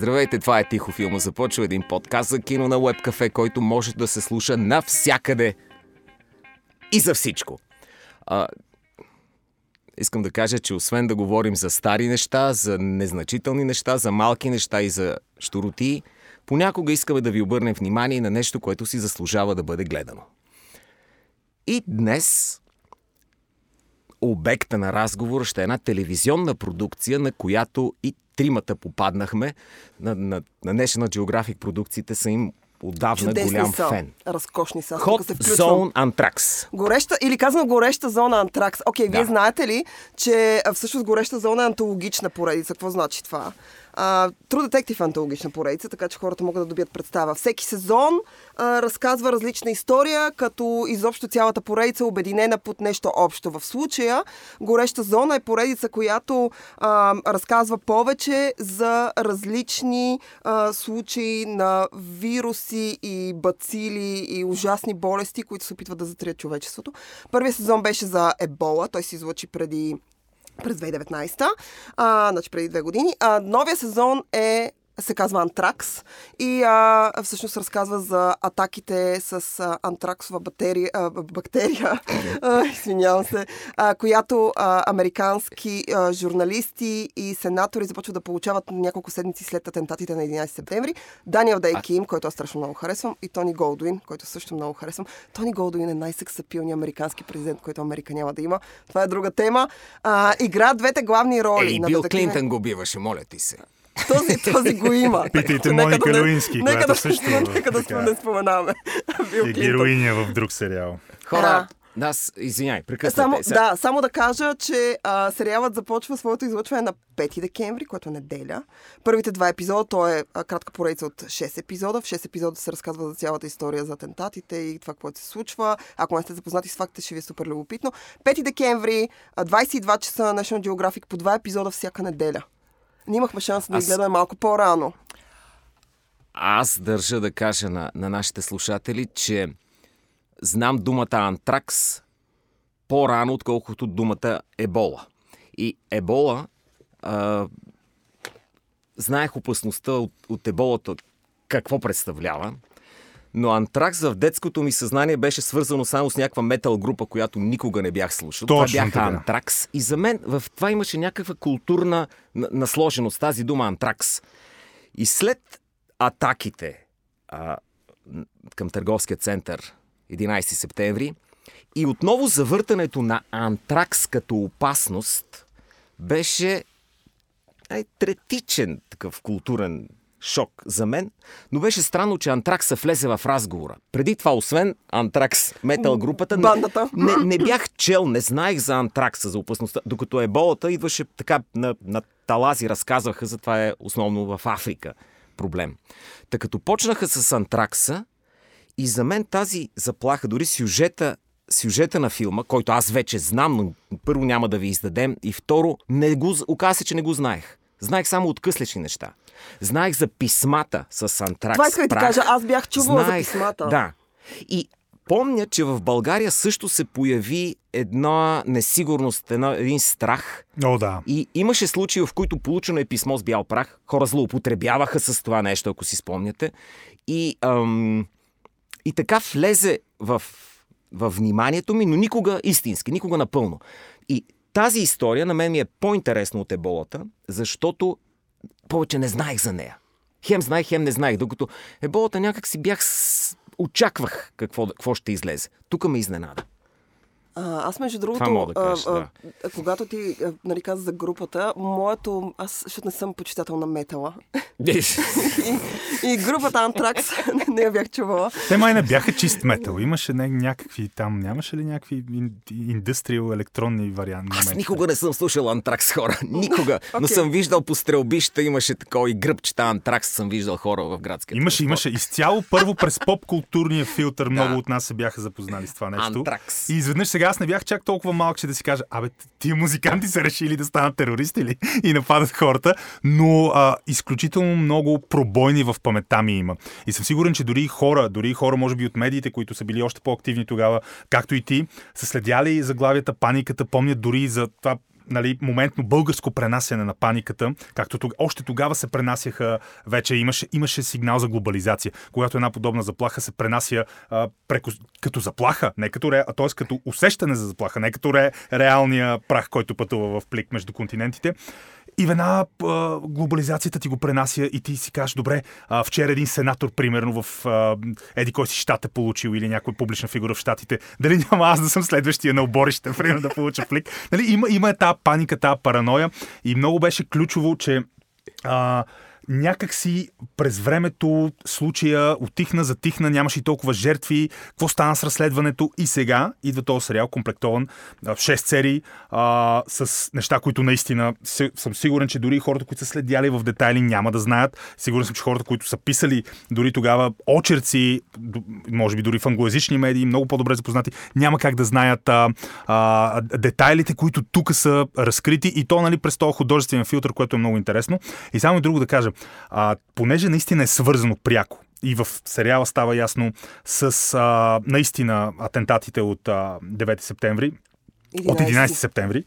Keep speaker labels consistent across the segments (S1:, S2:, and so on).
S1: Здравейте, това е Тихо филма. Започва един подкаст за кино на Webcafe, който може да се слуша навсякъде и за всичко. А, искам да кажа, че освен да говорим за стари неща, за незначителни неща, за малки неща и за штороти, понякога искаме да ви обърнем внимание на нещо, което си заслужава да бъде гледано. И днес обекта на разговор ще е една телевизионна продукция, на която и тримата попаднахме. На, на, на National Geographic продукциите са им отдавна
S2: Чудесни
S1: голям
S2: са.
S1: фен.
S2: Разкошни са. Включвам.
S1: Zone Anthrax.
S2: Гореща, или казвам гореща зона Антракс. Окей, вие
S1: Да.
S2: знаете ли, че всъщност гореща зона е антологична поредица? Какво значи това? А, True Detective е антологична поредица, така че хората могат да добият представа. Всеки сезон а, разказва различна история, като изобщо цялата поредица е обединена под нещо общо. В случая Гореща зона е поредица, която а, разказва повече за различни а, случаи на вируси и бацили и ужасни болести, които се опитват да затрият човечеството. Първият сезон беше за ебола, той се излъчи преди през 2019, а, значи преди две години. А, новия сезон е се казва Антракс и а, всъщност разказва за атаките с а, антраксова батерия, а, бактерия, а, извинявам се, а, която а, американски а, журналисти и сенатори започват да получават няколко седмици след атентатите на 11 септември. Даниел Дей Ким, който аз страшно много харесвам, и Тони Голдуин, който също много харесвам. Тони Голдуин е най-сексапилният американски президент, който Америка няма да има. Това е друга тема. А, игра двете главни роли.
S1: Ей,
S2: на
S1: Бил
S2: детективен-
S1: Клинтън го биваше, моля ти се.
S2: Този, този го има.
S3: Питайте Моника
S2: да
S3: Луински,
S2: нека да,
S3: също,
S2: Нека да
S3: така.
S2: не споменаваме. Бил
S3: И
S2: Клинтън.
S3: героиня в друг сериал.
S1: Хора, аз, извиняй, прекъснете.
S2: Само,
S1: Сега-
S2: да, само да кажа, че а, сериалът започва своето излъчване на 5 декември, което е неделя. Първите два епизода, то е а, кратка поредица от 6 епизода. В 6 епизода се разказва за цялата история за атентатите и това, което се случва. Ако не сте запознати с фактите, ще ви е супер любопитно. 5 декември, а, 22 часа на National Geographic по два епизода всяка неделя. Ние имахме шанс да
S1: Аз-
S2: ги гледаме малко по-рано.
S1: Аз държа да кажа на, на нашите слушатели, че знам думата антракс по-рано, отколкото думата ебола. И ебола, а, знаех опасността от, от еболата, какво представлява, но антракс в детското ми съзнание беше свързано само с някаква метал група, която никога не бях слушал.
S3: Точно
S1: това бяха
S3: така.
S1: антракс. И за мен в това имаше някаква културна насложеност, тази дума антракс. И след атаките а, към търговския център 11 септември и отново завъртането на антракс като опасност беше ай, третичен такъв културен шок за мен, но беше странно, че Антракса влезе в разговора. Преди това, освен Антракс метал групата, не,
S2: Бандата.
S1: не, не бях чел, не знаех за Антракса, за опасността, докато еболата идваше така на, на талази, разказваха за това е основно в Африка проблем. Та като почнаха с Антракса, и за мен тази заплаха, дори сюжета, сюжета на филма, който аз вече знам, но първо няма да ви издадем, и второ, не го, оказа се, че не го знаех. Знаех само откъслечни неща. Знаех за писмата с Антракс.
S2: Това исках да кажа. Аз бях чувала за
S1: Знаех,
S2: писмата.
S1: Да. И помня, че в България също се появи една несигурност, една, един страх.
S3: О, да.
S1: И имаше случаи, в които получено е писмо с бял прах. Хора злоупотребяваха с това нещо, ако си спомняте. И, ам, и така влезе в, в вниманието ми, но никога истински, никога напълно. И тази история на мен ми е по-интересна от еболата, защото повече не знаех за нея. Хем знаех, хем не знаех, докато еболата някак си бях... С... Очаквах какво, какво ще излезе. Тук ме изненада.
S2: А, аз, между другото,
S1: Това мога да кажа,
S2: а,
S1: да.
S2: а, когато ти а, нали, каза за групата, моето... Аз, защото не съм почитател на метала. и, и групата Антракс, не я бях чувала.
S3: Те май не бяха чист метал. Имаше не, някакви там, нямаше ли някакви ин, индустриал електронни варианти?
S1: Аз никога не съм слушал Антракс хора. Никога. Но
S2: Окей.
S1: съм виждал по стрелбища, имаше такова и гръбчета Антракс съм виждал хора в градския
S3: Имаше,
S1: транспорт.
S3: имаше изцяло първо през поп-културния филтър. Много от нас се бяха запознали с това нещо.
S1: Антракс.
S3: И изведнъж сега аз не бях чак толкова малък, че да си кажа, абе, тия музиканти са решили да станат терористи ли? И нападат хората. Но а, изключително много пробойни в паметта ми има. И съм сигурен, че дори хора, дори хора, може би от медиите, които са били още по-активни тогава, както и ти, са следяли заглавията, паниката, помнят дори за това нали, моментно българско пренасяне на паниката, както тог... още тогава се пренасяха, вече имаше, имаше сигнал за глобализация, когато една подобна заплаха се пренася а, преко... като заплаха, не като ре... т.е. като усещане за заплаха, не като ре... реалния прах, който пътува в плик между континентите. И веднага глобализацията ти го пренася и ти си кажеш, добре, а, вчера един сенатор, примерно в а, еди кой си щат е получил или някой публична фигура в щатите, дали няма аз да съм следващия на оборище, примерно да получа флик. Нали, има, има е тази паника, тази параноя и много беше ключово, че а, си през времето случая отихна, затихна, нямаше и толкова жертви. Какво стана с разследването? И сега идва този сериал, комплектован в 6 серии, а, с неща, които наистина съм сигурен, че дори хората, които са следяли в детайли, няма да знаят. Сигурен съм, че хората, които са писали дори тогава очерци, може би дори в англоязични медии, много по-добре запознати, няма как да знаят а, а, детайлите, които тук са разкрити и то нали, през този художествен филтър, което е много интересно. И само и друго да кажа, а, понеже наистина е свързано пряко и в сериала става ясно с а, наистина атентатите от а, 9 септември, 11. от 11 септември,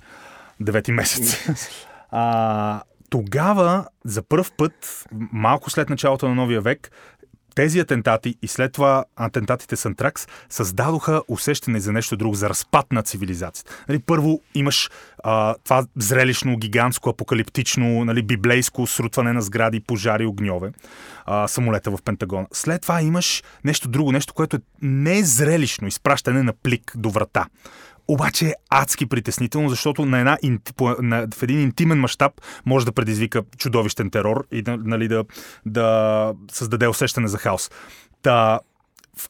S3: 9 месец. а, тогава, за първ път, малко след началото на новия век, тези атентати и след това атентатите с Антракс създадоха усещане за нещо друго, за разпад на цивилизацията. Нали, първо имаш а, това зрелищно, гигантско, апокалиптично, нали, библейско срутване на сгради, пожари, огньове, а, самолета в Пентагона. След това имаш нещо друго, нещо, което е не е зрелищно, изпращане на плик до врата обаче е адски притеснително, защото на една, на, в един интимен мащаб може да предизвика чудовищен терор и нали, да, да създаде усещане за хаос. Та,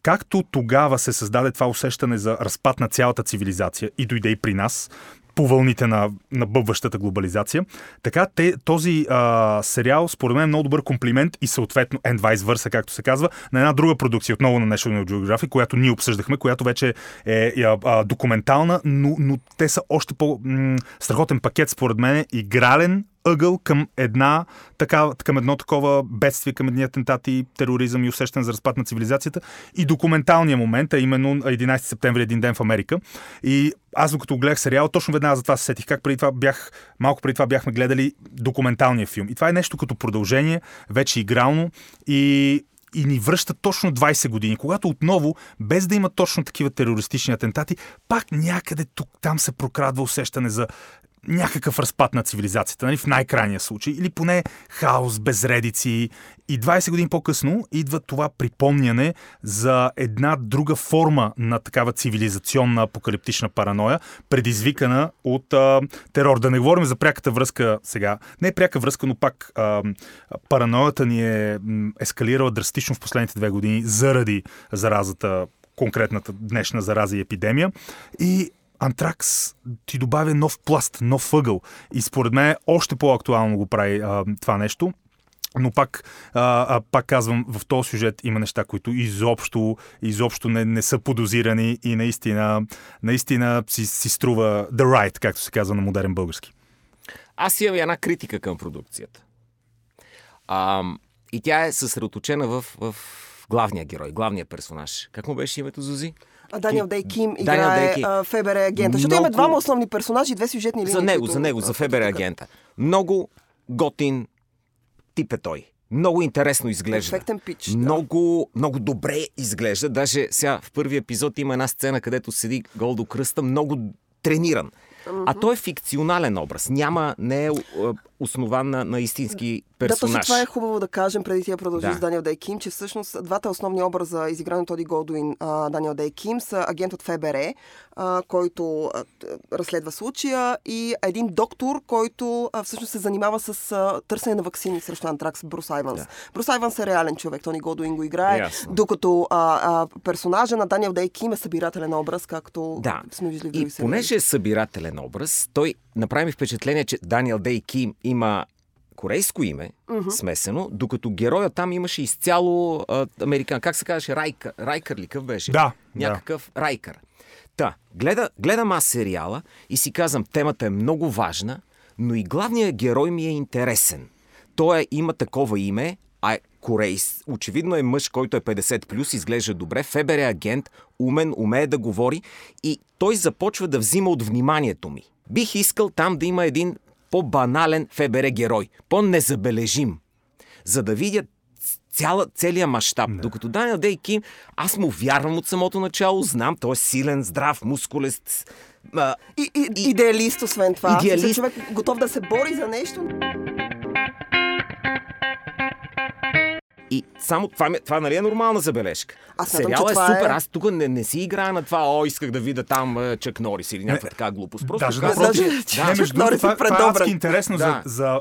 S3: както тогава се създаде това усещане за разпад на цялата цивилизация и дойде и при нас, по вълните на, на бъбващата глобализация. Така те, този а, сериал, според мен, е много добър комплимент и съответно and vice versa, както се казва, на една друга продукция, отново на National Geographic, която ние обсъждахме, която вече е, е а, документална, но, но те са още по-страхотен пакет, според мен, игрален, ъгъл към една така, към едно такова бедствие, към едни атентати, тероризъм и усещане за разпад на цивилизацията и документалния момент, а именно 11 септември, един ден в Америка. И аз докато гледах сериал, точно веднага за това се сетих как преди това бях, малко преди това бяхме гледали документалния филм. И това е нещо като продължение, вече игрално и и ни връща точно 20 години, когато отново, без да има точно такива терористични атентати, пак някъде тук там се прокрадва усещане за някакъв разпад на цивилизацията, нали, в най-крайния случай, или поне хаос, безредици. И 20 години по-късно идва това припомняне за една друга форма на такава цивилизационна апокалиптична параноя, предизвикана от а, терор. Да не говорим за пряката връзка сега. Не е пряка връзка, но пак а, параноята ни е ескалирала драстично в последните две години заради заразата конкретната днешна зараза и епидемия. И Антракс ти добавя нов пласт, нов ъгъл. И според мен още по-актуално го прави а, това нещо. Но пак, а, а, пак казвам, в този сюжет има неща, които изобщо, изобщо не, не са подозирани и наистина, наистина си, си струва the right, както се казва на модерен български.
S1: Аз имам една критика към продукцията. А, и тя е съсредоточена в, в главния герой, главния персонаж. Как му беше името Зузи?
S2: Даниел Дей Ким играе Дей Фебер агента. Защото Много... имаме двама основни персонажи, две сюжетни линии.
S1: За него, които... за него, за Фебер агента. Много готин тип е той. Много интересно изглежда.
S2: Перфектен пич. Да.
S1: Много, много добре изглежда. Даже сега в първи епизод има една сцена, където седи гол до кръста, много трениран. Mm-hmm. А той е фикционален образ. Няма, не е основан на, на истински персонаж.
S2: Да, точно това е хубаво да кажем, преди тя продължи да. с Даниел Дей Ким, че всъщност двата основни образа, изиграни от Тоди Голдуин, Даниел Дей Ким, са агент от ФБР, а, който а, разследва случая и един доктор, който а, всъщност се занимава с а, търсене на вакцини срещу антракс, Брус Айванс. Да. Брус Айванс е реален човек, Тони Голдуин го играе, Ясно. докато а, а, персонажа на Даниел Дей Ким е събирателен образ, както
S1: да.
S2: сме виждали в
S1: И понеже е събирателен образ, той направи впечатление, че Даниел Дей Ким има корейско име, uh-huh. смесено, докато героя там имаше изцяло а, американ. Как се казваше? Райкър, Райкър ли къв беше?
S3: Да.
S1: Някакъв да. Райкър. Та, гледа, гледам аз сериала и си казвам, темата е много важна, но и главният герой ми е интересен. Той е, има такова име, а е корейс. Очевидно е мъж, който е 50+, плюс, изглежда добре, Фебер е агент, умен, умее да говори и той започва да взима от вниманието ми Бих искал там да има един по-банален ФБР герой, по-незабележим, за да видя цяла, целият мащаб. Да. Докато Даниел Дей Ким, аз му вярвам от самото начало, знам, той е силен, здрав, мускулест. А,
S2: И, и, идеалист, освен това.
S1: Идеалист.
S2: Човек готов да се бори за нещо.
S1: И само това, това нали е нормална забележка.
S2: Аз
S1: Сериал е
S2: това
S1: супер.
S2: е-
S1: Аз тук не, не си играя на това, о, исках да видя там е, Чак Норис или някаква така глупост. Просто
S3: Даже напротив.
S1: че-
S3: Не,
S1: да,
S3: между
S2: Чак Норис е
S3: това, това е
S2: предобрен.
S3: интересно
S1: Да.
S3: за, за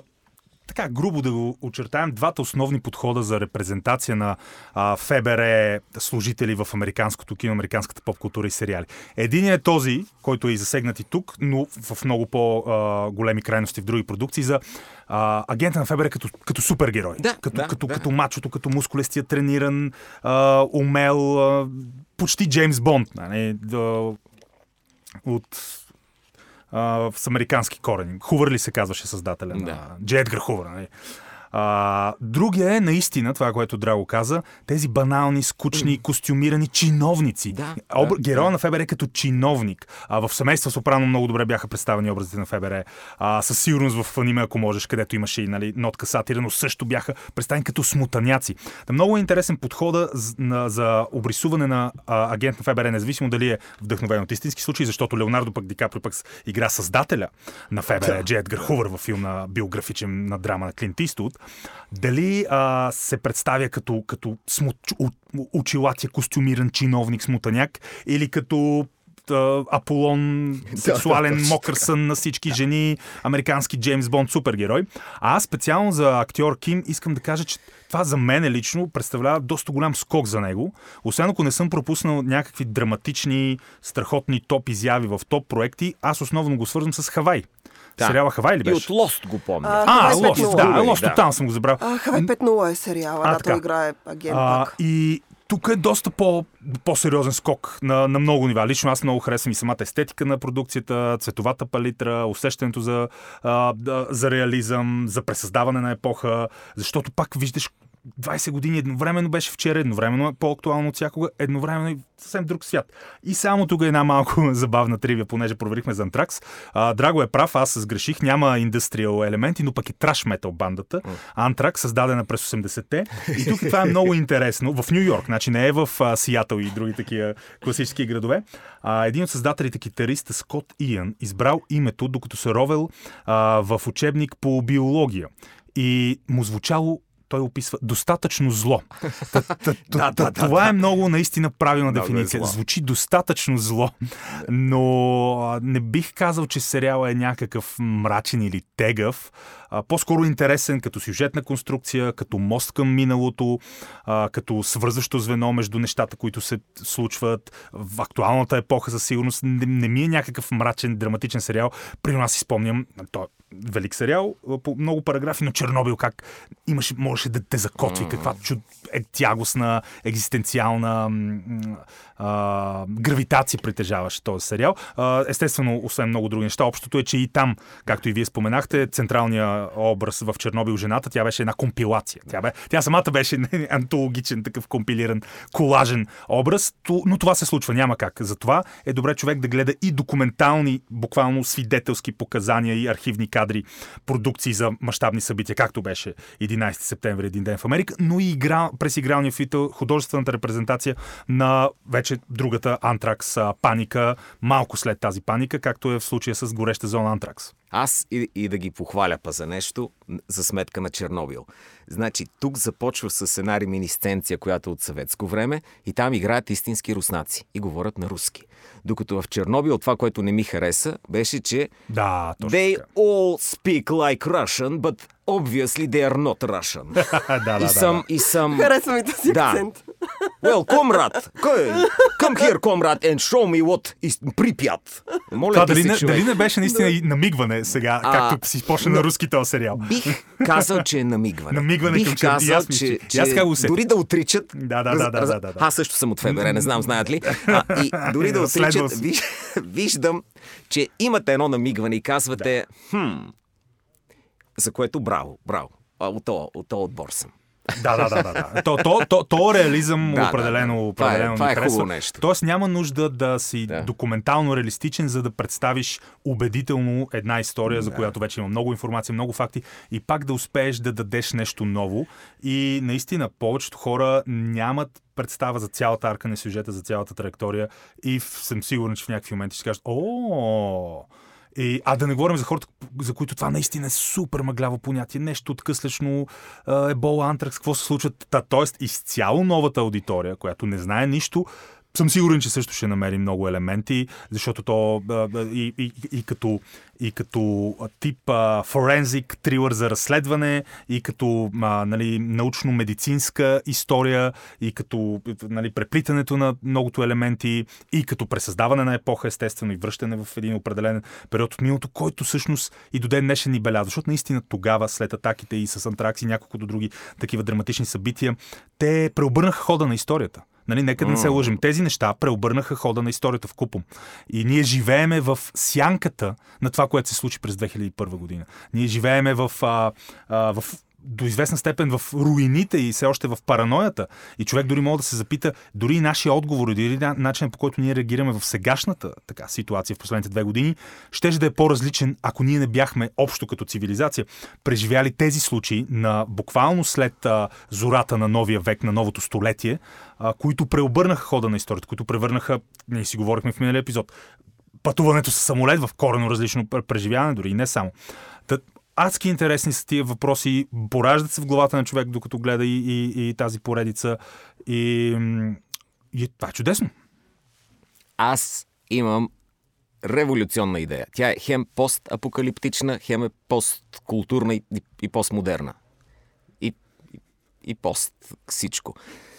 S3: така грубо да го очертаем двата основни подхода за репрезентация на а, ФБР служители в американското кино, американската поп-култура и сериали. Единият е този, който е и засегнат и тук, но в много по-големи крайности в други продукции, за а, агента на ФБР като, като супергерой.
S1: Да,
S3: като,
S1: да,
S3: като,
S1: да.
S3: като мачото, като мускулестия, трениран, а, умел, а, почти Джеймс Бонд. Нали, да, от а, с американски корени. Хувър ли се казваше създателя
S1: Да.
S3: на Едгар Хувър. Нали? А, другия е наистина, това, което Драго каза, тези банални, скучни, костюмирани чиновници.
S1: Да,
S3: Обр...
S1: да,
S3: Героя
S1: да.
S3: на ФБР е като чиновник. А, в семейство Сопрано много добре бяха представени образите на ФБР. А, със сигурност в аниме, ако можеш, където имаше и нали, нотка сатира, но също бяха представени като смутаняци. Та много е интересен подхода з- на, за обрисуване на а, агент на ФБР, независимо дали е вдъхновен от истински случаи, защото Леонардо пък Ди Каприо пък игра създателя на ФБР, Джей Едгар Хувър във филм на биографичен на драма на Клинт Иствуд. Дали а, се представя като, като смут, очилатия костюмиран чиновник смутаняк или като Аполон, сексуален мокър сън на всички жени, американски Джеймс Бонд супергерой. А аз специално за актьор Ким искам да кажа, че това за мен лично представлява доста голям скок за него. Освен ако не съм пропуснал някакви драматични, страхотни топ изяви в топ проекти, аз основно го свързвам с Хавай.
S1: Да.
S3: Сериала Хавай ли
S1: И
S3: беше?
S1: от Лост го помня.
S2: А,
S3: А, Лост,
S2: 5:0.
S3: да, Лост,
S1: да.
S3: там съм го забрал.
S2: А, Хавай 5-0 е сериала.
S3: А,
S2: да, той играе агент
S3: А,
S2: пак.
S3: и тук е доста по, по-сериозен скок на, на много нива. Лично аз много харесвам и самата естетика на продукцията, цветовата палитра, усещането за, а, за реализъм, за пресъздаване на епоха, защото пак виждаш 20 години едновременно беше вчера, едновременно е по-актуално от всякога, едновременно и съвсем друг свят. И само тук е една малко забавна тривия, понеже проверихме за Антракс. А, Драго е прав, аз сгреших, няма индустриал елементи, но пък е траш метал бандата. Антракс, създадена през 80-те. И тук това е много интересно. В Нью Йорк, значи не е в а, Сиатъл и други такива класически градове. А, един от създателите, китариста Скот Иан, избрал името, докато се ровел а, в учебник по биология. И му звучало той описва достатъчно зло. Това е много наистина правилна
S1: е
S3: дефиниция. Звучи достатъчно зло, но не бих казал, че сериала е някакъв мрачен или тегъв. По-скоро интересен като сюжетна конструкция, като мост към миналото, като свързващо звено между нещата, които се случват в актуалната епоха със сигурност. Не, не ми е някакъв мрачен, драматичен сериал. При нас си спомням, той е велик сериал, по много параграфи, но Чернобил как имаше, можеше да те закотви, каква чуд, е, тягостна, екзистенциална а, гравитация притежаваше този сериал. А, естествено, освен много други неща, общото е, че и там, както и вие споменахте, централният образ в Чернобил жената, тя беше една компилация. Тя, бе, тя самата беше антологичен, такъв компилиран, колажен образ, но това се случва, няма как. Затова е добре човек да гледа и документални, буквално свидетелски показания и архивни кадри, продукции за мащабни събития, както беше 11 септември, един ден в Америка, но и игра, през игралния фитъл, художествената репрезентация на вече другата Антракс паника, малко след тази паника, както е в случая с гореща зона Антракс.
S1: Аз и, и да ги похваля па за нещо, за сметка на Чернобил. Значи, тук започва с една реминисценция, която е от съветско време, и там играят истински руснаци и говорят на руски. Докато в Чернобил това, което не ми хареса, беше, че
S3: Да, точно
S1: They all speak like Russian, but obviously they are not Russian.
S3: да, да,
S1: и
S3: да,
S1: съм,
S3: да.
S1: и съм...
S2: Харесва ми този
S1: Да.
S2: акцент.
S1: Well, comrade, come here, comrade, and show me what is Pripyat. Моля
S3: Това
S1: ти
S3: дали,
S1: се,
S3: не,
S1: човек.
S3: дали не беше наистина и намигване сега,
S1: А,
S3: както си почна на руски този сериал?
S1: Бих казал, че е намигване.
S3: Намигване
S1: Бих
S3: към Чернобил. И
S1: казал,
S3: аз
S1: че,
S3: че- аз усетих.
S1: дори да отричат...
S3: Да, да, да, да, да, да.
S1: Аз също съм от ФБР, не знам, знаят ли. А, и дори да отричат, виж, виждам, че имате едно намигване и казвате, хм, за което браво, браво. А, от този от отбор съм.
S3: Да, да, да, да. да. То, то, то, то реализъм
S1: Да,
S3: определено,
S1: да, да. Това е-
S3: определено
S1: това е
S3: харесва.
S1: хубаво нещо.
S3: Тоест няма нужда да си
S1: Да.
S3: документално реалистичен, за да представиш убедително една история, за която вече има много информация, много факти и пак да успееш да дадеш нещо ново. И наистина повечето хора нямат представа за цялата арка на сюжета, за цялата траектория и съм сигурен, че в някакви моменти ще кажат О, и, а да не говорим за хората, за които това наистина е супер мъгляво понятие, нещо откъслечно, ебола, антракс, какво се случва. Та, тоест, изцяло новата аудитория, която не знае нищо, съм сигурен, че също ще намери много елементи, защото то и, и, и, като, и като тип а, форензик, трилър за разследване, и като а, нали, научно-медицинска история, и като нали, преплитането на многото елементи, и като пресъздаване на епоха, естествено, и връщане в един определен период от миналото, който всъщност и до ден днешен ни белязва. Защото наистина тогава, след атаките и с антракс и няколко други такива драматични събития, те преобърнаха хода на историята. Нали, нека да не се лъжим. Тези неща преобърнаха хода на историята в купом. И ние живееме в сянката на това, което се случи през 2001 година. Ние живееме в, а, а, в до известна степен в руините и все още в параноята. И човек дори може да се запита, дори и нашия отговор, дори на- начинът по който ние реагираме в сегашната така, ситуация в последните две години, щеше да е по-различен, ако ние не бяхме общо като цивилизация преживяли тези случаи на буквално след а, зората на новия век, на новото столетие, а, които преобърнаха хода на историята, които превърнаха, ние си говорихме в миналия епизод, пътуването с самолет в корено различно пр- преживяване, дори и не само. Адски интересни са тия въпроси, пораждат се в главата на човек, докато гледа и, и, и тази поредица. И, и това е чудесно.
S1: Аз имам революционна идея. Тя е хем постапокалиптична, хем е посткултурна и, и, и постмодерна. И, и, и пост всичко.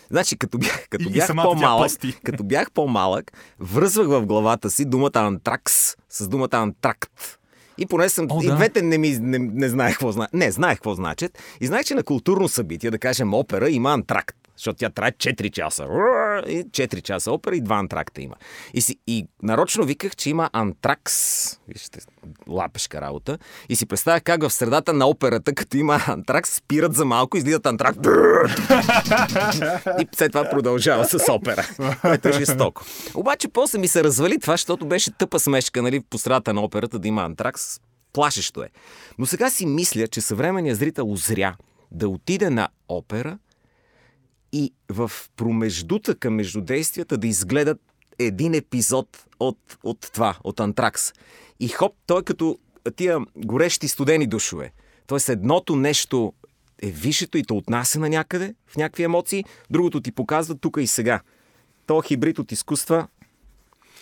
S1: Значи, като бях, като
S3: И-
S1: бях по-малък, като бях по-малък, връзвах в главата си думата антракс с думата антракт. И поне съм.
S3: О,
S1: и
S3: да.
S1: двете не, ми, не, не знаех какво значат. Не, знаех какво значат. И знаех, че на културно събитие, да кажем опера, има антракт. Защото тя трае 4 часа. И 4 часа опера и 2 антракта има. И, си, и нарочно виках, че има антракс. Вижте, лапешка работа. И си представя как в средата на операта, като има антракс, спират за малко, излизат антракс. И след това продължава с опера, което е жестоко. Обаче после ми се развали това, защото беше тъпа смешка, нали, по средата на операта да има антракс. Плашещо е. Но сега си мисля, че съвременният зрител озря да отиде на опера и в промеждутъка между действията да изгледат един епизод от, от това, от Антракс. И хоп, той е като тия горещи студени душове. Тоест едното нещо е висшето и те отнася на някъде, в някакви емоции, другото ти показва тук и сега. То хибрид от изкуства,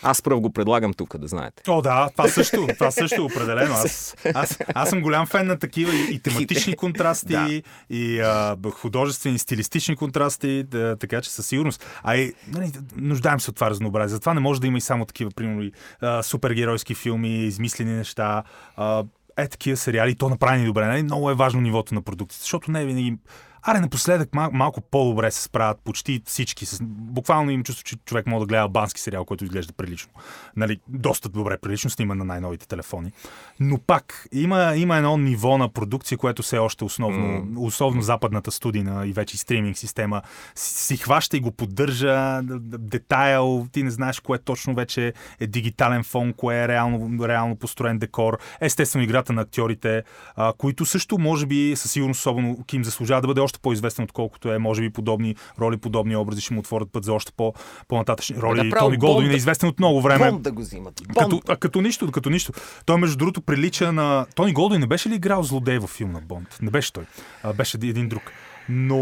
S1: аз пръв го предлагам тук, да знаете.
S3: О, да, това също, това също е определено. Аз, аз, аз съм голям фен на такива и, и тематични контрасти,
S1: Да.
S3: и а, художествени, стилистични контрасти, да, така че със сигурност. А и нали, нуждаем се от това разнообразие. Затова не може да има и само такива, примерно, и, а, супергеройски филми, измислени неща. А, е такива сериали, то направени добре. Нали? Много е важно нивото на продукцията, защото не е винаги Аре, напоследък мал, малко по-добре се справят почти всички. С, буквално им чувство, че човек може да гледа албански сериал, който изглежда прилично. Нали, доста добре прилично, снима на най-новите телефони. Но пак, има, има едно ниво на продукция, което все още основно, mm. особено западната студина и вече и стриминг система, си, хваща и го поддържа детайл, ти не знаеш кое точно вече е дигитален фон, кое е реално, реално построен декор. Естествено, играта на актьорите, а, които също, може би, със сигурност, особено Ким заслужава да бъде още по-известен, отколкото е, може би, подобни роли, подобни образи ще му отворят път за още по- по-нататъчни роли.
S1: Направо
S3: Тони Голдуин е известен от много време.
S1: Бонд да го взимат.
S3: Като,
S1: Бонд.
S3: а, като нищо, като нищо. Той, между другото, прилича на... Тони Голдуин не беше ли играл злодей във филм на Бонд? Не беше той. А, беше един друг. Но...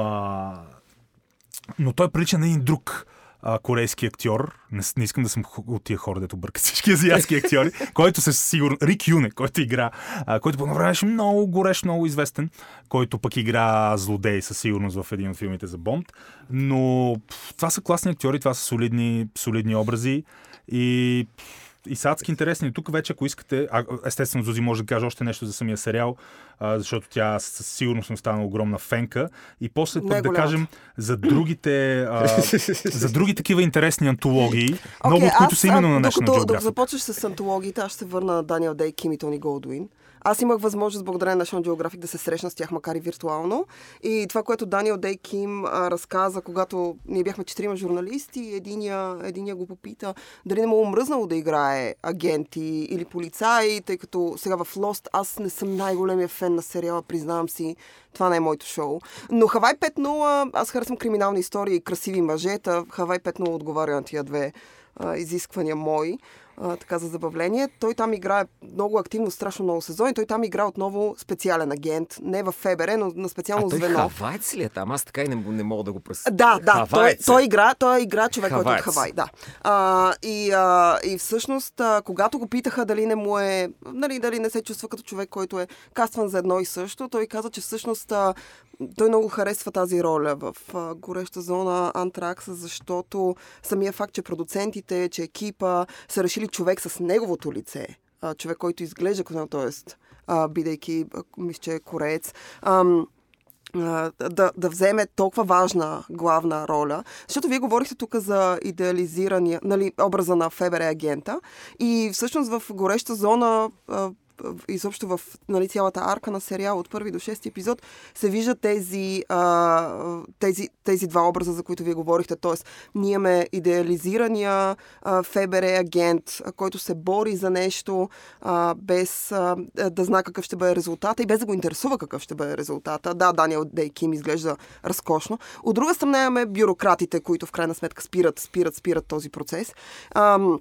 S3: А... Но той прилича на един друг а, корейски актьор. Не, не искам да съм от тия хора, дето бъркат всички азиатски актьори, който със сигурно... Рик Юне, който игра, а, който по време беше много горещ, много известен, който пък игра злодей със сигурност в един от филмите за Бонд. Но това са класни актьори, това са солидни, солидни образи и и са адски интересни. Тук вече, ако искате, а, естествено, Зузи може да каже още нещо за самия сериал, а, защото тя със сигурност съм станала огромна фенка. И после пък да кажем за другите, а, за други такива интересни антологии,
S2: Окей,
S3: много от които
S2: аз,
S3: са именно на National
S2: докато, докато започваш с антологиите, аз ще върна на Даниел Дей, Ким и Тони Голдуин. Аз имах възможност, благодарение на National Geographic, да се срещна с тях, макар и виртуално. И това, което Даниел Дей Ким а, разказа, когато ние бяхме четирима журналисти, единия, единия го попита дали не му е омръзнало да играе агенти или полицаи, тъй като сега в Lost аз не съм най-големия фен на сериала, признавам си. Това не е моето шоу. Но Хавай 5.0, аз харесвам криминални истории и красиви мъжета. Хавай 5.0 отговаря на тия две а, изисквания мои, а, така за забавление. Той там играе много активно, страшно много сезони. Той там играе отново специален агент, не в ФБР, но на специално
S1: А той
S2: звено.
S1: хавайц ли е там? Аз така и не, не мога да го прес...
S2: Да, да, той,
S1: Хаваец е.
S2: той, игра, той игра човек, който е от. Хавай, да. А, и, а, и всъщност, а, когато го питаха дали не му е, нали, дали не се чувства като човек, който е кастван за едно и също, той каза, че всъщност а, той много харесва тази роля в а, гореща зона Антракса, защото самия факт, че продуцентите, че екипа са решили човек с неговото лице, а, човек, който изглежда като т.е. бидейки, мисля, че е кореец, ам, да, да вземе толкова важна главна роля. Защото вие говорихте тук за идеализирания, нали, образа на ФБР агента и всъщност в гореща зона изобщо в нали, цялата арка на сериал от първи до шести епизод се виждат тези, тези, тези два образа, за които вие говорихте. Тоест, ние имаме идеализирания а, ФБР агент, а, който се бори за нещо а, без а, да знае какъв ще бъде резултата и без да го интересува какъв ще бъде резултата. Да, Даниел Дей Ким изглежда разкошно. От друга страна имаме бюрократите, които в крайна сметка спират, спират, спират този процес. Ам,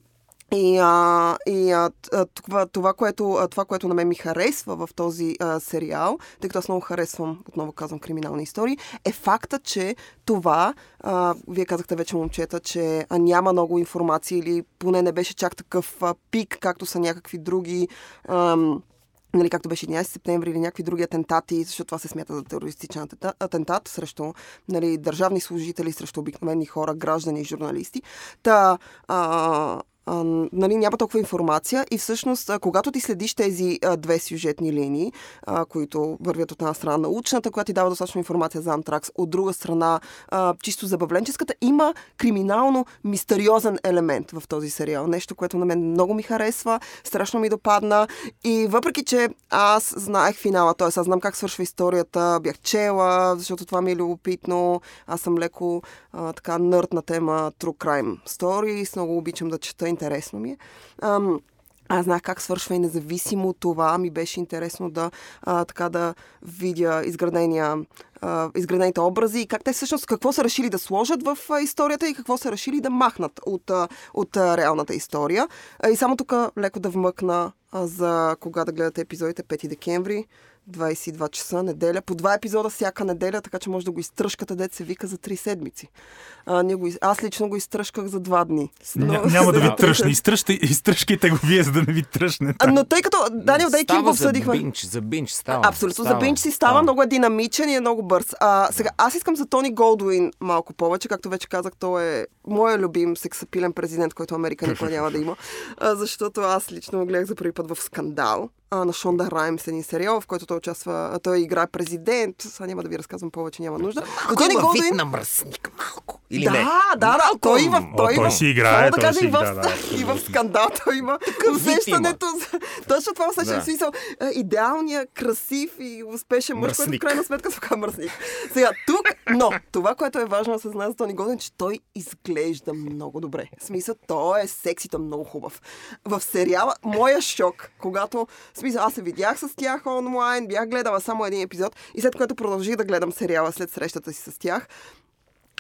S2: и, а, и а, а, това, това, което, а, това, което на мен ми харесва в този а, сериал, тъй като аз много харесвам, отново казвам, криминални истории, е факта, че това, а, вие казахте вече, момчета, че а, няма много информация или поне не беше чак такъв а, пик, както са някакви други. Ам, нали, както беше 11 септември или някакви други атентати, защото това се смята за терористичен атента- атентат срещу нали, държавни служители, срещу обикновени хора, граждани и журналисти. Та, а, а, нали, няма толкова информация и всъщност, а, когато ти следиш тези а, две сюжетни линии, а, които вървят от една страна научната, която ти дава достатъчно информация за Антракс, от друга страна а, чисто забавленческата, има криминално мистериозен елемент в този сериал. Нещо, което на мен много ми харесва, страшно ми допадна и въпреки, че аз знаех финала, т.е. аз знам как свършва историята, бях чела, защото това ми е любопитно, аз съм леко а, така нърд на тема True Crime Stories, много обичам да чета, интересно ми е. Ам, аз знах как свършва и независимо от това ми беше интересно да, а, така да видя изградения, а, изградените образи и как те всъщност какво са решили да сложат в а, историята и какво са решили да махнат от, а, от а, реалната история. А, и само тук леко да вмъкна а, за кога да гледате епизодите 5 декември. 22 часа, неделя. По два епизода всяка неделя, така че може да го изтръжкате, дете се вика за три седмици. А, ние го, из- аз лично го изтръжках за два дни.
S3: Ня- няма да ви тръщне. Изтръжте, изтръжкайте го вие, за да не ви тръщне.
S2: А, но тъй като Даниел Дейкин го
S1: Става за
S2: обсъдихме.
S1: бинч, за бинч става.
S2: Абсолютно.
S1: става,
S2: За Бинч си става, много е динамичен и е много бърз. А, сега, аз искам за Тони Голдуин малко повече. Както вече казах, той е моя любим сексапилен президент, който Америка никога няма да има. А, защото аз лично го гледах за първи път в скандал а, на Шонда Раймс, един сериал, в който той участва, а, той играе президент. Сега няма да ви разказвам повече, няма нужда.
S1: Малко
S2: Тони
S1: има
S2: Голдуин...
S1: вид на мръсник, малко. Или
S2: да,
S1: не?
S2: да, да,
S1: Малко.
S2: той и в,
S3: О,
S2: той,
S3: той си играе,
S2: да
S3: той
S2: кажа
S3: си
S2: и в,
S3: играе, да,
S2: и в скандал той има усещането за... Точно това усещане,
S1: Да.
S2: смисъл, е, идеалният, красив и успешен мъж, който в крайна сметка се мръсник. Сега, тук, но това, което е важно да се знае за Тони Голден, че той изглежда много добре. В смисъл, той е сексито много хубав. В сериала, моя шок, когато, в смисъл, аз се видях с тях онлайн, бях гледала само един епизод и след което продължих да гледам сериала след срещата си с тях,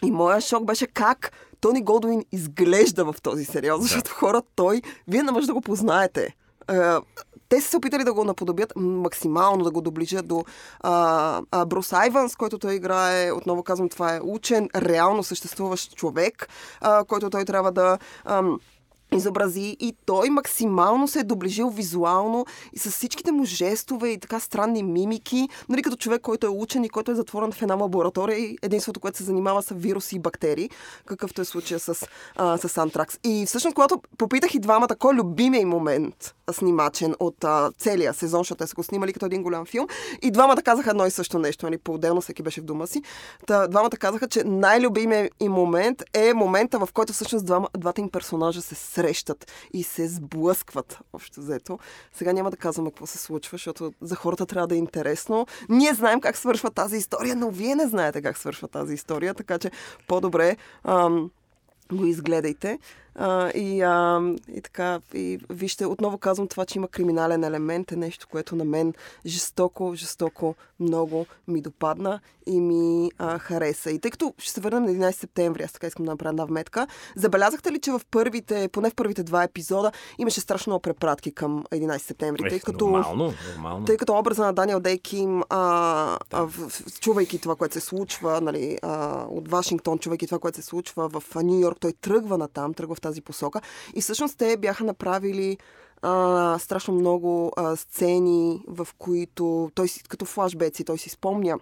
S2: и моя шок беше как Тони Голдуин изглежда в този сериал, защото хора, той, вие не може да го познаете. Те са се опитали да го наподобят максимално, да го доближат до а, а, Брус Айванс, който той играе. Отново казвам, това е учен, реално съществуващ човек, а, който той трябва да... ам, изобрази и той максимално се е доближил визуално и с всичките му жестове и така странни мимики, нали като човек, който е учен и който е затворен в една лаборатория и единството, което се занимава с вируси и бактерии, какъвто е случая с, а, с Антракс. И всъщност, когато попитах и двамата кой е любимия момент снимачен от а, целия сезон, защото те са го снимали като един голям филм, и двамата казаха едно и също нещо, нали, по-отделно всеки беше в дома си. Та, двамата казаха, че най-любимият им момент е момента, в който всъщност двама, двата им персонажа се срещат и се сблъскват, общо взето. Сега няма да казваме какво се случва, защото за хората трябва да е интересно. Ние знаем как свършва тази история, но вие не знаете как свършва тази история, така че по-добре ам, го изгледайте. А, и, а, и така, и вижте, отново казвам това, че има криминален елемент, е нещо, което на мен жестоко, жестоко много ми допадна и ми а, хареса. И тъй като ще се върнем на 11 септември, аз така искам да направя една вметка, забелязахте ли, че в първите, поне в първите два епизода, имаше страшно много препратки към 11 септември,
S1: Ех,
S2: тъй като...
S1: Нормално, нормално.
S2: Тъй като образа на Даниел Дей Ким, а, а, в, чувайки това, което се случва нали, а, от Вашингтон, чувайки това, което се случва в Нью Йорк, той тръгва на там, тръгва в тази посока. И всъщност те бяха направили а, страшно много а, сцени, в които той си, като флашбеци, той си спомня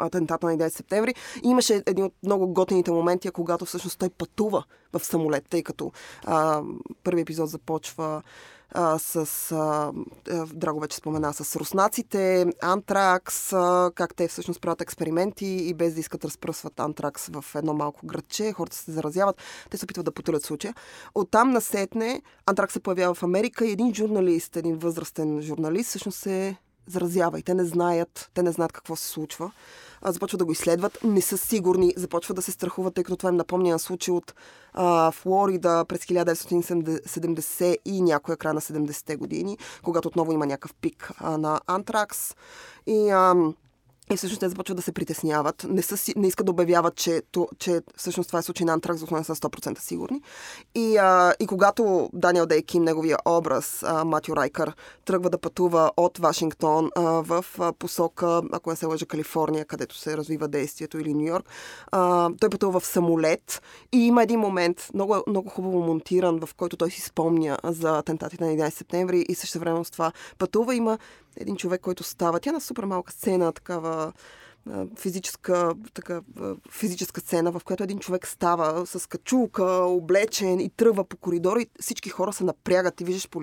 S2: атентата на 11 септември. И имаше един от много готените моменти, когато всъщност той пътува в самолет, тъй като а, първи епизод започва с, а, а, Драго вече спомена, с руснаците, антракс, а, как те всъщност правят експерименти и без да искат разпръсват антракс в едно малко градче, хората се заразяват, те се опитват да потулят случая. Оттам насетне антракс се появява в Америка и един журналист, един възрастен журналист, всъщност се заразява и те не знаят, те не знаят какво се случва. А, започват да го изследват, не са сигурни, започват да се страхуват, тъй като това им напомня на случай от а, Флорида през 1970 и някоя края на 70-те години, когато отново има някакъв пик а, на антракс. И ам, и всъщност те започват да се притесняват. Не, са, не искат да обявяват, че, то, че всъщност това е случай на антракс, защото не са 100% сигурни. И, а, и когато Даниел Дей Ким, неговия образ, а, Матю Райкър, тръгва да пътува от Вашингтон а, в а, посока, ако не се лъжа, Калифорния, където се развива действието, или Нью Йорк, той пътува в самолет и има един момент, много, много хубаво монтиран, в който той си спомня за атентатите на 11 септември и също време с това пътува. Има един човек, който става. Тя на супер малка сцена, такава физическа, така, физическа сцена, в която един човек става с качулка, облечен и тръгва по коридора и всички хора се напрягат. Ти виждаш по,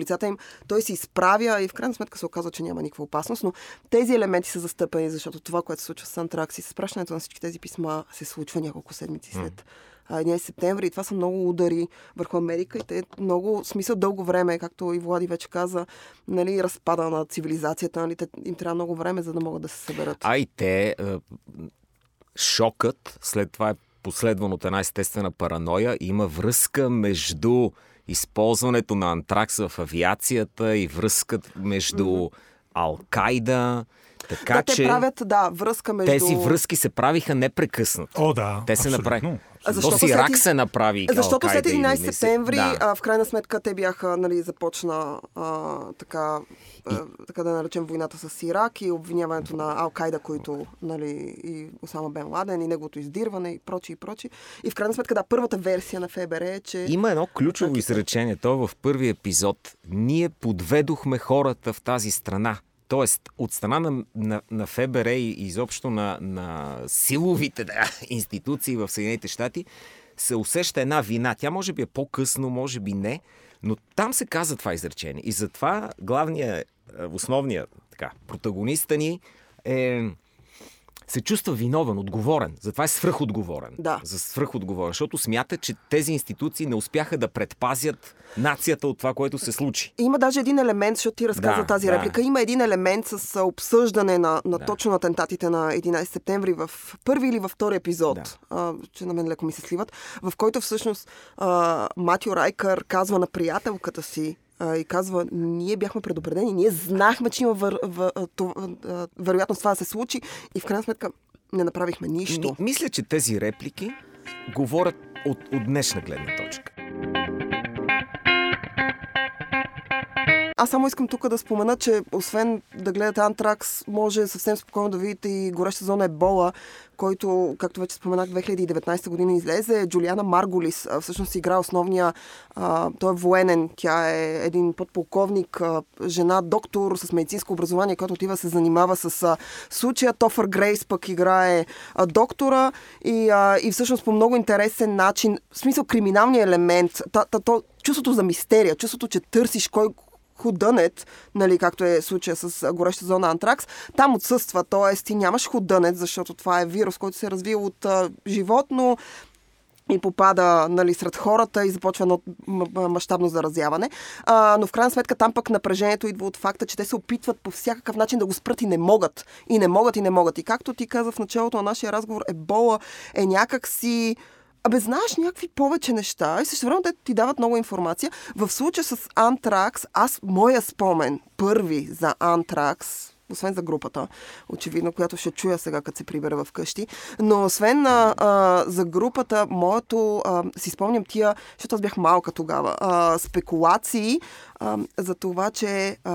S2: лицата им. Той се изправя и в крайна сметка се оказва, че няма никаква опасност, но тези елементи са застъпени, защото това, което се случва с Антракс и с пращането на всички тези писма се случва няколко седмици след а, 11 септември. И това са много удари върху Америка и те много, в смисъл дълго време, както и Влади вече каза, нали, разпада на цивилизацията, нали, те, им трябва много време, за да могат да се съберат.
S1: А и те, е, шокът, след това е последван от една естествена параноя, има връзка между използването на антракс в авиацията и връзка между Ал-Кайда. Така
S2: да, те
S1: че
S2: правят, да, връзка между...
S1: тези връзки се правиха непрекъснато.
S3: О, да.
S1: Те се
S3: абсолютно.
S1: направи.
S2: Защо
S1: То
S2: след
S1: Ирак
S2: и-
S1: се направи.
S2: Защото след
S1: Ал-Кайда или
S2: 11
S1: не се-
S2: септември,
S1: Да.
S2: а, в крайна сметка, те бяха, нали, започна а, така, а, така да наречем войната с Ирак и обвиняването на Ал-Кайда, които, нали, и Осама Бен Ладен, и неговото издирване, и прочи, и прочи. И в крайна сметка, да, първата версия на ФБР е, че...
S1: Има едно ключово изречение. То е в първи епизод. Ние подведохме хората в тази страна. Тоест, от страна на, на, на ФБР и изобщо на, на силовите да, институции в Съединените щати се усеща една вина. Тя може би е по-късно, може би не, но там се каза това изречение. И затова главният, е, основният така, протагониста ни е се чувства виновен, отговорен. Затова е свръхотговорен.
S2: Да.
S1: За свръхотговорен, защото смята, че тези институции не успяха да предпазят нацията от това, което се случи.
S2: Има даже един елемент, защото ти разказа
S1: Да,
S2: тази
S1: да.
S2: реплика, има един елемент с обсъждане на, на
S1: Да.
S2: точно атентатите на 11 септември в първи или във втори епизод,
S1: Да.
S2: а, че на мен леко ми се сливат, в който всъщност а, Матио Райкър казва на приятелката си, и казва, ние бяхме предупредени, ние знахме, че има вър, вър, а, вероятност това да се случи и в крайна сметка не направихме нищо.
S1: Ми, мисля, че тези реплики говорят от, от днешна гледна точка.
S2: Аз само искам тук да спомена, че освен да гледате Антракс, може съвсем спокойно да видите и гореща зона Ебола, който, както вече споменах, 2019 година излезе. Джулиана Марголис всъщност игра основния, а, той е военен, тя е един подполковник, а, жена, доктор с медицинско образование, който отива се занимава с а, случая. Тофър Грейс пък играе а, доктора и, а, и всъщност по много интересен начин, в смисъл криминалния елемент, та, та, то, чувството за мистерия, чувството, че търсиш кой худънет, нали, както е случая с гореща зона Антракс, там отсъства, т.е. ти нямаш худънет, защото това е вирус, който се е развил от а, животно, и попада нали, сред хората и започва едно мащабно заразяване. А, но в крайна сметка там пък напрежението идва от факта, че те се опитват по всякакъв начин да го спрат и не могат. И не могат, и не могат. И както ти каза в началото на нашия разговор, ебола е някак си Абе, знаеш някакви повече неща и също време те ти дават много информация. В случая с Антракс, аз, моя спомен, първи за Антракс, освен за групата, очевидно, която ще чуя сега, като се прибера в къщи. Но освен а, а, за групата, моето, а, си спомням тия, защото аз бях малка тогава, а, спекулации а, за това, че а,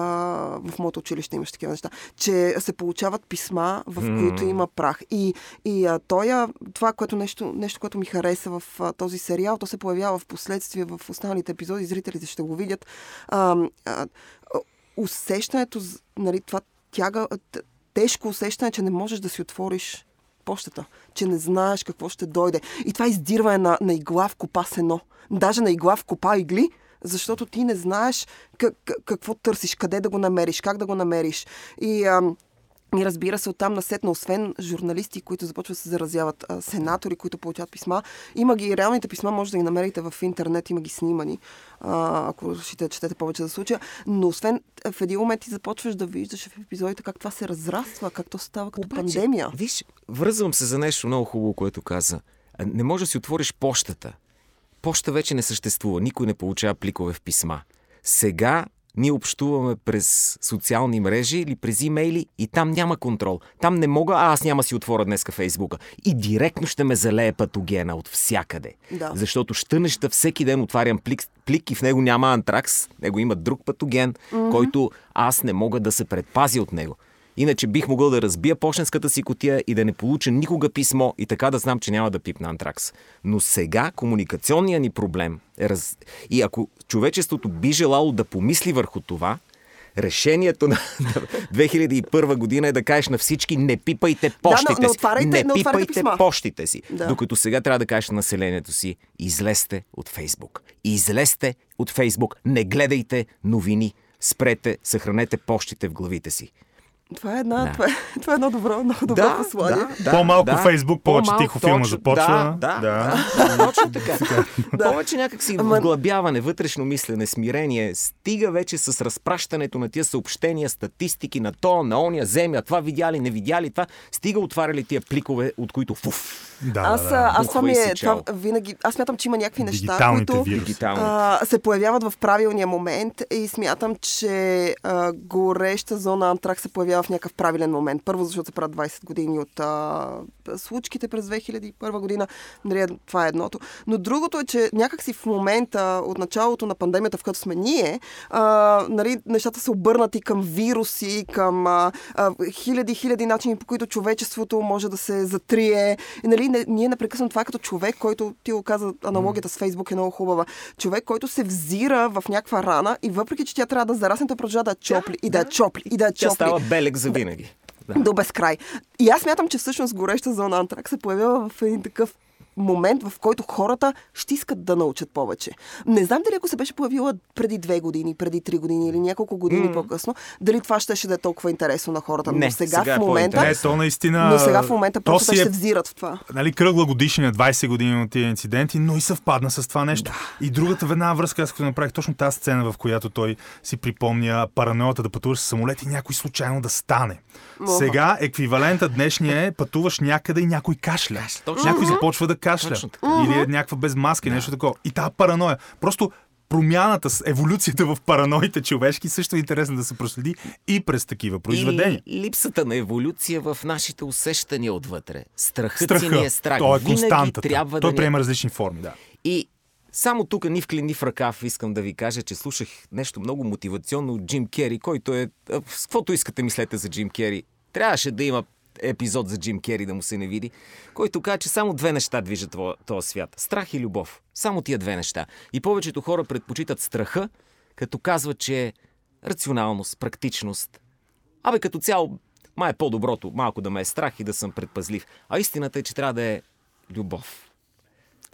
S2: в моето училище имаш такива неща, че се получават писма, в mm. които има прах. И, и а, той, това, което нещо, нещо, което ми хареса в а, този сериал, то се появява в последствие в останалите епизоди, зрителите ще го видят. А, а, усещането, нали, това тяга, тежко усещане, че не можеш да си отвориш почтата, че не знаеш какво ще дойде. И това издирване на, на игла в копа сено. Даже на игла в копа игли, защото ти не знаеш как, какво търсиш, къде да го намериш, как да го намериш. И ам, и разбира се, оттам насетно, освен журналисти, които започват да се заразяват, а, сенатори, които получават писма, има ги, реалните писма може да ги намерите в интернет, има ги снимани, а, ако ще четете повече за случая. Но освен в един момент ти започваш да виждаш в епизодите как това се разраства, как то става като Обаче, пандемия.
S1: Виж, връзвам се за нещо много хубаво, което каза. Не може да си отвориш почтата. Поща вече не съществува. Никой не получава пликове в писма. Сега ние общуваме през социални мрежи или през имейли и там няма контрол. Там не мога, а аз няма си отворя днеска Фейсбука. И директно ще ме залее патогена от всякъде.
S2: Да.
S1: Защото щънеща всеки ден отварям плик, плик и в него няма антракс, него има друг патоген, mm-hmm. който аз не мога да се предпазя от него. Иначе бих могъл да разбия почтенската си котия и да не получа никога писмо и така да знам, че няма да пипна антракс. Но сега комуникационният ни проблем е раз... И ако човечеството би желало да помисли върху това, решението на 2001 година е да кажеш на всички не пипайте почтите
S2: да, но,
S1: но си. Не,
S2: не
S1: пипайте
S2: писма.
S1: почтите си.
S2: Да.
S1: Докато сега трябва да кажеш на населението си излезте от Фейсбук. Излезте от Фейсбук. Не гледайте новини. Спрете, съхранете почтите в главите си.
S2: Това е, една, да. това, е, това е едно добро, много добро
S1: да,
S2: послание.
S1: Да,
S3: По-малко
S1: да,
S3: Фейсбук, повече
S1: по-малко,
S3: тихо филма започва.
S1: Да, да,
S3: да.
S1: да. точно така. да. Повече някакси Ама... вглъбяване, вътрешно мислене, смирение. Стига вече с разпращането на тия съобщения, статистики на то, на ония земя, това видяли, не видяли това. Стига отваряли тия пликове, от които фуф.
S3: Да,
S2: аз,
S3: да, да.
S2: аз това ми е, това винаги, аз смятам, че има някакви неща, които
S1: а,
S2: се появяват в правилния момент и смятам, че а, гореща зона Антрак се появява в някакъв правилен момент. Първо, защото се правят 20 години от а, случките през 2001 година. Нали, това е едното. Но другото е, че някакси в момента, от началото на пандемията, в която сме ние, а, нали, нещата са обърнати към вируси, към а, а, хиляди, хиляди начини, по които човечеството може да се затрие. И, нали, не, ние непрекъснато това е като човек, който ти го каза, аналогията с Фейсбук е много хубава. Човек, който се взира в някаква рана и въпреки, че тя трябва да зарасне, той продължава да я чопли да, и да я чопли и да я чопли. Тя
S1: става белег за винаги.
S2: Да. До безкрай. И аз мятам, че всъщност гореща зона Антрак се появява в един такъв момент, в който хората ще искат да научат повече. Не знам дали ако се беше появила преди две години, преди три години или няколко години mm. по-късно, дали това ще, ще да е толкова интересно на хората.
S1: Не,
S2: но сега,
S1: сега
S2: в момента.
S3: Не, то наистина.
S2: Но сега в момента просто
S3: си е,
S2: ще взират в това.
S3: Нали, кръгла годишния, 20 години от тия инциденти, но и съвпадна с това нещо.
S2: Да.
S3: И другата веднага връзка, аз като направих точно тази сцена, в която той си припомня параноята да пътуваш с самолет и някой случайно да стане.
S2: Оха.
S3: Сега еквивалента днешния е пътуваш някъде и някой кашля.
S1: Точно
S3: Някой започва да кашля.
S1: Точно така.
S3: Или е някаква без маска, нещо такова. И тази параноя. Просто промяната, с еволюцията в параноите човешки също е интересно да се проследи и през такива произведения.
S1: И липсата на еволюция в нашите усещания отвътре. Страхът
S3: Страха.
S1: си ни е страх.
S3: Той е
S1: Винаги
S3: константата.
S1: трябва
S3: Той
S1: да
S3: приема
S1: ни...
S3: различни форми, да.
S1: И Само тук ни в клин, ни в ръкав искам да ви кажа, че слушах нещо много мотивационно от Джим Кери, който е... С каквото искате мислете за Джим Кери. Трябваше да има епизод за Джим Кери да му се не види, който каза, че само две неща движат този свят. Страх и любов. Само тия две неща. И повечето хора предпочитат страха, като казват, че е рационалност, практичност. Абе, като цяло, май е по-доброто малко да ме е страх и да съм предпазлив. А истината е, че трябва да е любов.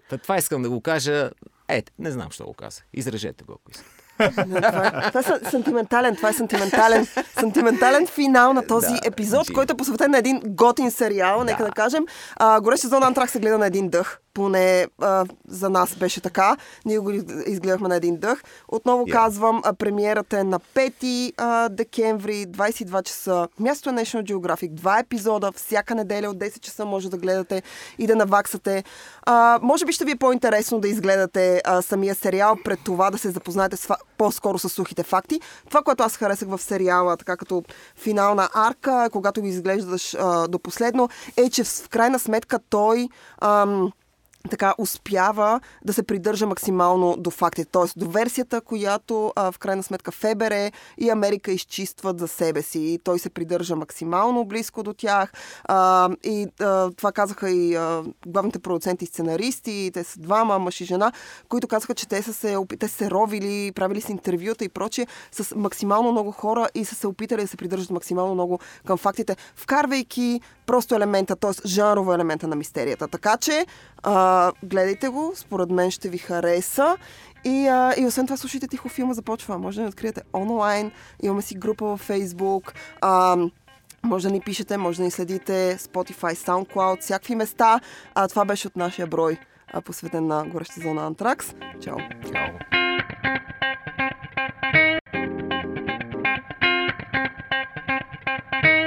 S1: Та това искам да го кажа. Е, не знам, що го каза. Изрежете го, ако искате.
S2: Това това е са- сантиментален, това е сантиментален, сантиментален финал на този
S1: Да,
S2: епизод,
S1: Джим.
S2: който е посветен на един готин сериал, нека да кажем. А, горещ сезон Антрак се гледа на един дъх. Поне а, за нас беше така. Ние го изгледахме на един дъх. Отново
S1: Я.
S2: казвам, а, премиерата е на 5 а, декември, 22 часа. Място е National Geographic. Два епизода, всяка неделя от 10 часа може да гледате и да наваксате. А, може би ще ви е по-интересно да изгледате а, самия сериал, пред това да се запознаете с, по-скоро с сухите факти. Това, което аз харесах в сериала, така като финална арка, когато го изглеждаш а, до последно, е, че в крайна сметка той... Ам, така успява да се придържа максимално до фактите. Тоест до версията, която а, в крайна сметка Фебере и Америка изчистват за себе си. И той се придържа максимално близко до тях. А, и а, това казаха и а, главните продуценти и сценаристи, те са двама, мъж и жена, които казаха, че те са се, те са се ровили, правили са интервюта и прочие с максимално много хора и са се опитали да се придържат максимално много към фактите, вкарвайки просто елемента, т.е. жанрово елемента на мистерията. Така че а, гледайте го, според мен ще ви хареса. И, а, и освен това, слушайте тихо филма започва. Може да ни откриете онлайн. Имаме си група във Facebook. А, може да ни пишете, може да ни следите Spotify, SoundCloud, всякакви места. А, това беше от нашия брой, а, посветен на гореща зона Антракс. Чао!
S1: Чао.